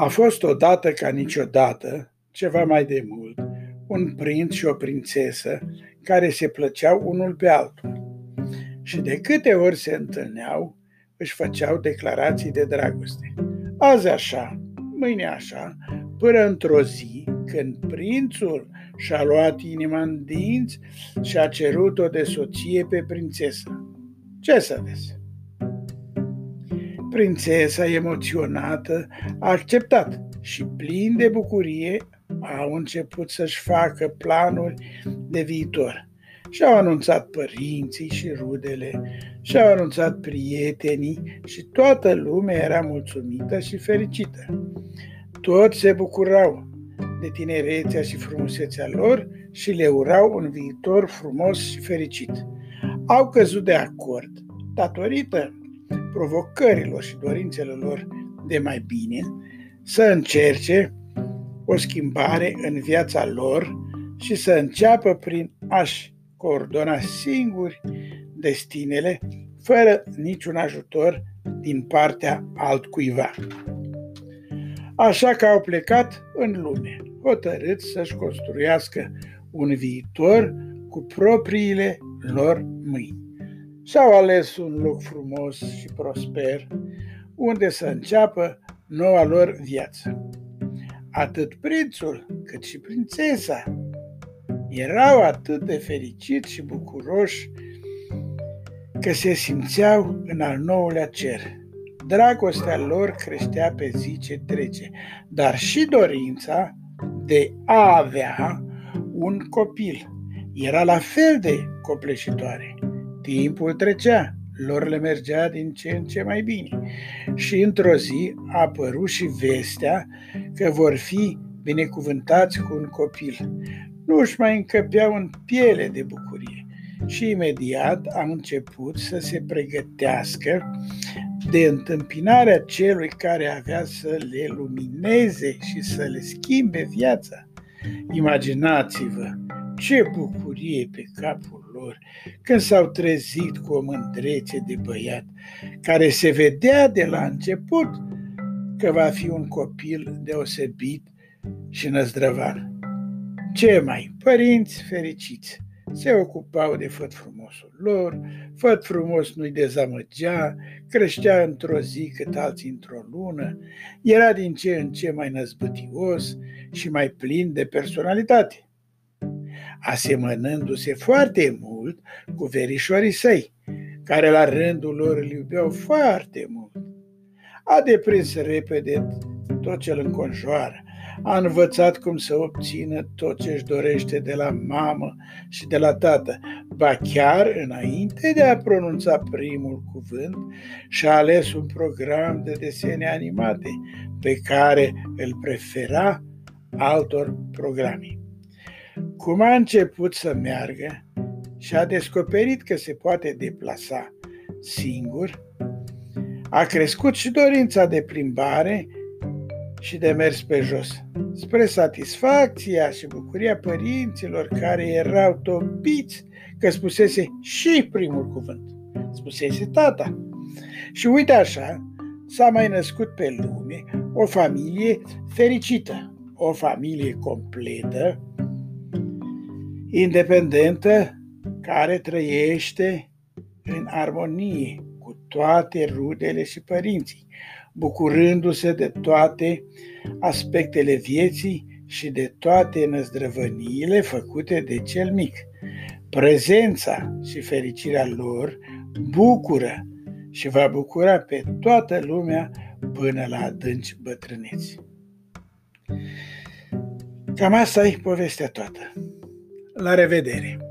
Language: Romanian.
A fost odată ca niciodată, ceva mai de mult, un prinț și o prințesă care se plăceau unul pe altul. Și de câte ori se întâlneau, își făceau declarații de dragoste. Azi așa, mâine așa, până într-o zi, când prințul și-a luat inima în dinți și a cerut-o de soție pe prințesă. Ce să vezi? Prințesa, emoționată, a acceptat și plin de bucurie au început să-și facă planuri de viitor. Și-au anunțat părinții și rudele, și-au anunțat prietenii și toată lumea era mulțumită și fericită. Toți se bucurau de tinerețea și frumusețea lor și le urau un viitor frumos și fericit. Au căzut de acord datorită provocărilor și dorințelor lor de mai bine, să încerce o schimbare în viața lor și să înceapă prin a-și coordona singuri destinele, fără niciun ajutor din partea altcuiva. Așa că au plecat în lume, hotărâți să-și construiască un viitor cu propriile lor mâini și-au ales un loc frumos și prosper unde să înceapă noua lor viață. Atât prințul cât și prințesa erau atât de fericiți și bucuroși că se simțeau în al nouălea cer. Dragostea lor creștea pe zi ce trece, dar și dorința de a avea un copil era la fel de copleșitoare. Timpul trecea, lor le mergea din ce în ce mai bine și într-o zi a apărut și vestea că vor fi binecuvântați cu un copil. Nu își mai încăpeau în piele de bucurie și imediat am început să se pregătească de întâmpinarea celui care avea să le lumineze și să le schimbe viața. Imaginați-vă ce bucurie pe capul lor când s-au trezit cu o mândrețe de băiat, care se vedea de la început că va fi un copil deosebit și năzdrăvan. Ce mai, părinți fericiți, se ocupau de făt frumosul lor, făt frumos nu-i dezamăgea, creștea într-o zi cât alții într-o lună, era din ce în ce mai năzbătios și mai plin de personalitate asemănându-se foarte mult cu verișorii săi, care la rândul lor îl iubeau foarte mult. A deprins repede tot ce îl înconjoară, a învățat cum să obțină tot ce își dorește de la mamă și de la tată, ba chiar înainte de a pronunța primul cuvânt și-a ales un program de desene animate pe care îl prefera altor programe. Cum a început să meargă și a descoperit că se poate deplasa singur, a crescut și dorința de plimbare și de mers pe jos, spre satisfacția și bucuria părinților care erau topiți că spusese și primul cuvânt, spusese tata. Și uite așa, s-a mai născut pe lume o familie fericită, o familie completă, independentă care trăiește în armonie cu toate rudele și părinții, bucurându-se de toate aspectele vieții și de toate năzdrăvăniile făcute de cel mic. Prezența și fericirea lor bucură și va bucura pe toată lumea până la adânci bătrâneți. Cam asta e povestea toată. La revedere!